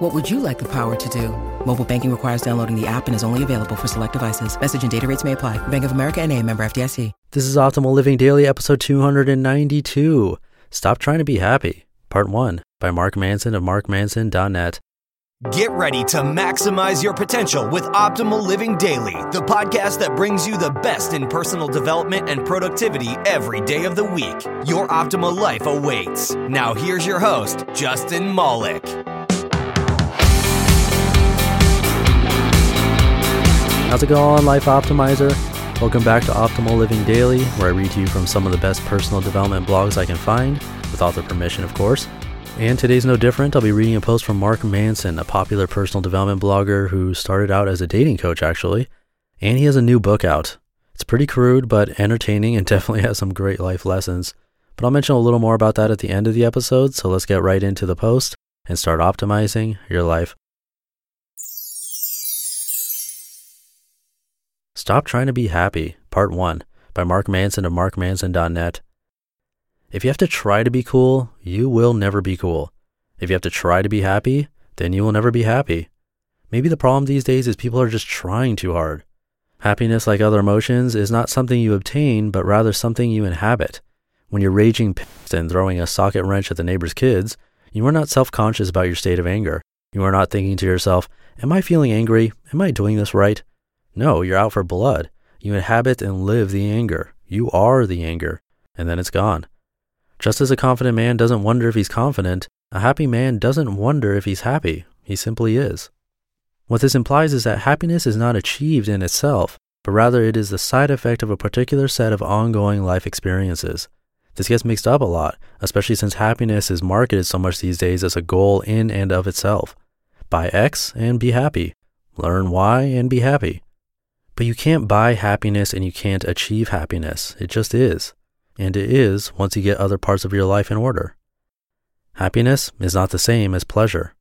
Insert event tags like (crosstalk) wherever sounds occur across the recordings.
What would you like the power to do? Mobile banking requires downloading the app and is only available for select devices. Message and data rates may apply. Bank of America and a member FDIC. This is Optimal Living Daily, episode 292. Stop Trying to Be Happy, Part 1 by Mark Manson of markmanson.net. Get ready to maximize your potential with Optimal Living Daily, the podcast that brings you the best in personal development and productivity every day of the week. Your optimal life awaits. Now, here's your host, Justin Malik. How's it going, Life Optimizer? Welcome back to Optimal Living Daily, where I read to you from some of the best personal development blogs I can find, with author permission, of course. And today's no different. I'll be reading a post from Mark Manson, a popular personal development blogger who started out as a dating coach, actually. And he has a new book out. It's pretty crude, but entertaining and (laughs) definitely has some great life lessons. But I'll mention a little more about that at the end of the episode, so let's get right into the post and start optimizing your life. Stop Trying to Be Happy, Part 1 by Mark Manson of markmanson.net. If you have to try to be cool, you will never be cool. If you have to try to be happy, then you will never be happy. Maybe the problem these days is people are just trying too hard. Happiness, like other emotions, is not something you obtain, but rather something you inhabit. When you're raging pissed and throwing a socket wrench at the neighbor's kids, you are not self conscious about your state of anger. You are not thinking to yourself, Am I feeling angry? Am I doing this right? No, you're out for blood. You inhabit and live the anger. You are the anger, and then it's gone. Just as a confident man doesn't wonder if he's confident, a happy man doesn't wonder if he's happy. He simply is. What this implies is that happiness is not achieved in itself, but rather it is the side effect of a particular set of ongoing life experiences. This gets mixed up a lot, especially since happiness is marketed so much these days as a goal in and of itself. Buy X and be happy. Learn Y and be happy. But you can't buy happiness and you can't achieve happiness. It just is. And it is once you get other parts of your life in order. Happiness is not the same as pleasure.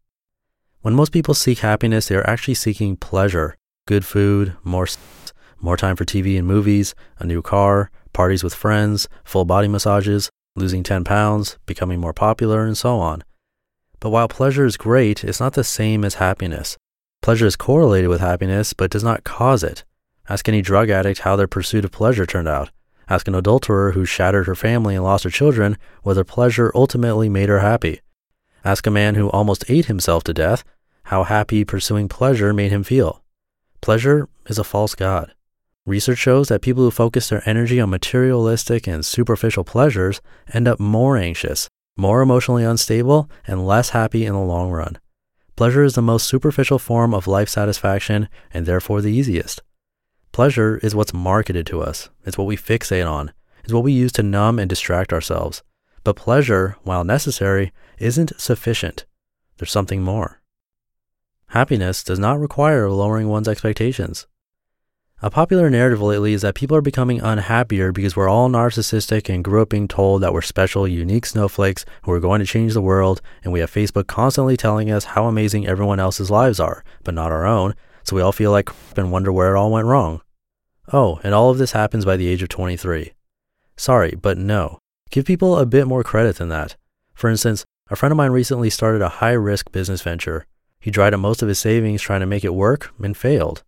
When most people seek happiness, they are actually seeking pleasure good food, more sex, more time for TV and movies, a new car, parties with friends, full body massages, losing 10 pounds, becoming more popular, and so on. But while pleasure is great, it's not the same as happiness. Pleasure is correlated with happiness, but does not cause it. Ask any drug addict how their pursuit of pleasure turned out. Ask an adulterer who shattered her family and lost her children whether pleasure ultimately made her happy. Ask a man who almost ate himself to death how happy pursuing pleasure made him feel. Pleasure is a false god. Research shows that people who focus their energy on materialistic and superficial pleasures end up more anxious, more emotionally unstable, and less happy in the long run. Pleasure is the most superficial form of life satisfaction and therefore the easiest. Pleasure is what's marketed to us. It's what we fixate on. It's what we use to numb and distract ourselves. But pleasure, while necessary, isn't sufficient. There's something more. Happiness does not require lowering one's expectations. A popular narrative lately is that people are becoming unhappier because we're all narcissistic and grew up being told that we're special, unique snowflakes who are going to change the world, and we have Facebook constantly telling us how amazing everyone else's lives are, but not our own, so we all feel like and wonder where it all went wrong. Oh, and all of this happens by the age of 23. Sorry, but no. Give people a bit more credit than that. For instance, a friend of mine recently started a high risk business venture. He dried up most of his savings trying to make it work and failed.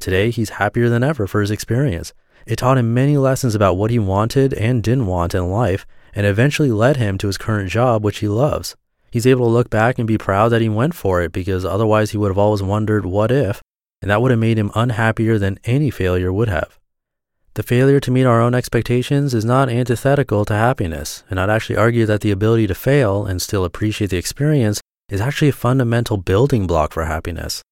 Today, he's happier than ever for his experience. It taught him many lessons about what he wanted and didn't want in life, and eventually led him to his current job, which he loves. He's able to look back and be proud that he went for it because otherwise he would have always wondered what if, and that would have made him unhappier than any failure would have. The failure to meet our own expectations is not antithetical to happiness, and I'd actually argue that the ability to fail and still appreciate the experience is actually a fundamental building block for happiness.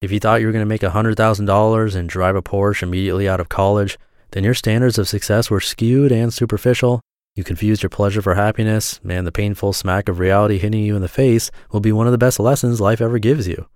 If you thought you were going to make $100,000 and drive a Porsche immediately out of college, then your standards of success were skewed and superficial. You confused your pleasure for happiness, and the painful smack of reality hitting you in the face will be one of the best lessons life ever gives you.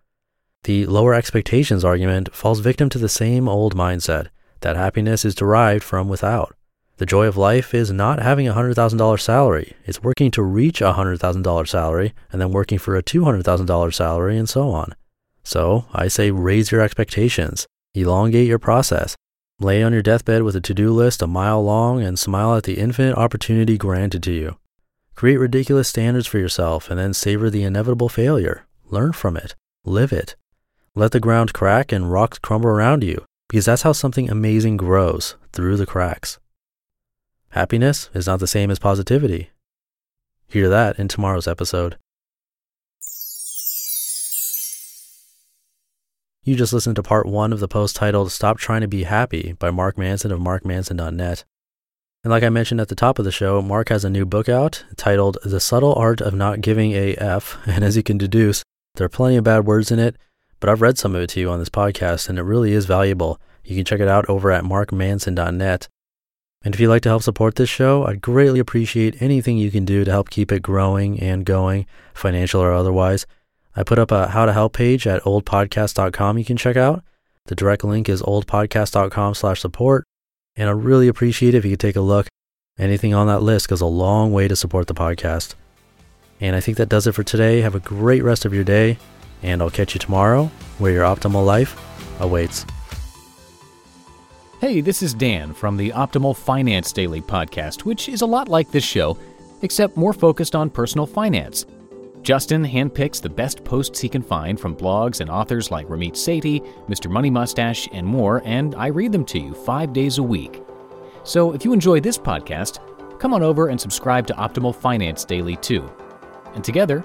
The lower expectations argument falls victim to the same old mindset that happiness is derived from without. The joy of life is not having a $100,000 salary. It's working to reach a $100,000 salary and then working for a $200,000 salary and so on. So I say raise your expectations, elongate your process, lay on your deathbed with a to do list a mile long and smile at the infinite opportunity granted to you. Create ridiculous standards for yourself and then savor the inevitable failure. Learn from it, live it. Let the ground crack and rocks crumble around you because that's how something amazing grows through the cracks. Happiness is not the same as positivity. Hear that in tomorrow's episode. You just listened to part one of the post titled Stop Trying to Be Happy by Mark Manson of markmanson.net. And like I mentioned at the top of the show, Mark has a new book out titled The Subtle Art of Not Giving a F. (laughs) And as you can deduce, there are plenty of bad words in it, but I've read some of it to you on this podcast, and it really is valuable. You can check it out over at markmanson.net. And if you'd like to help support this show, I'd greatly appreciate anything you can do to help keep it growing and going, financial or otherwise. I put up a how to help page at oldpodcast.com you can check out. The direct link is oldpodcast.com slash support. And I really appreciate it if you could take a look. Anything on that list goes a long way to support the podcast. And I think that does it for today. Have a great rest of your day, and I'll catch you tomorrow where your optimal life awaits. Hey, this is Dan from the Optimal Finance Daily podcast, which is a lot like this show, except more focused on personal finance. Justin handpicks the best posts he can find from blogs and authors like Ramit Sethi, Mr. Money Mustache, and more, and I read them to you five days a week. So if you enjoy this podcast, come on over and subscribe to Optimal Finance Daily too. And together,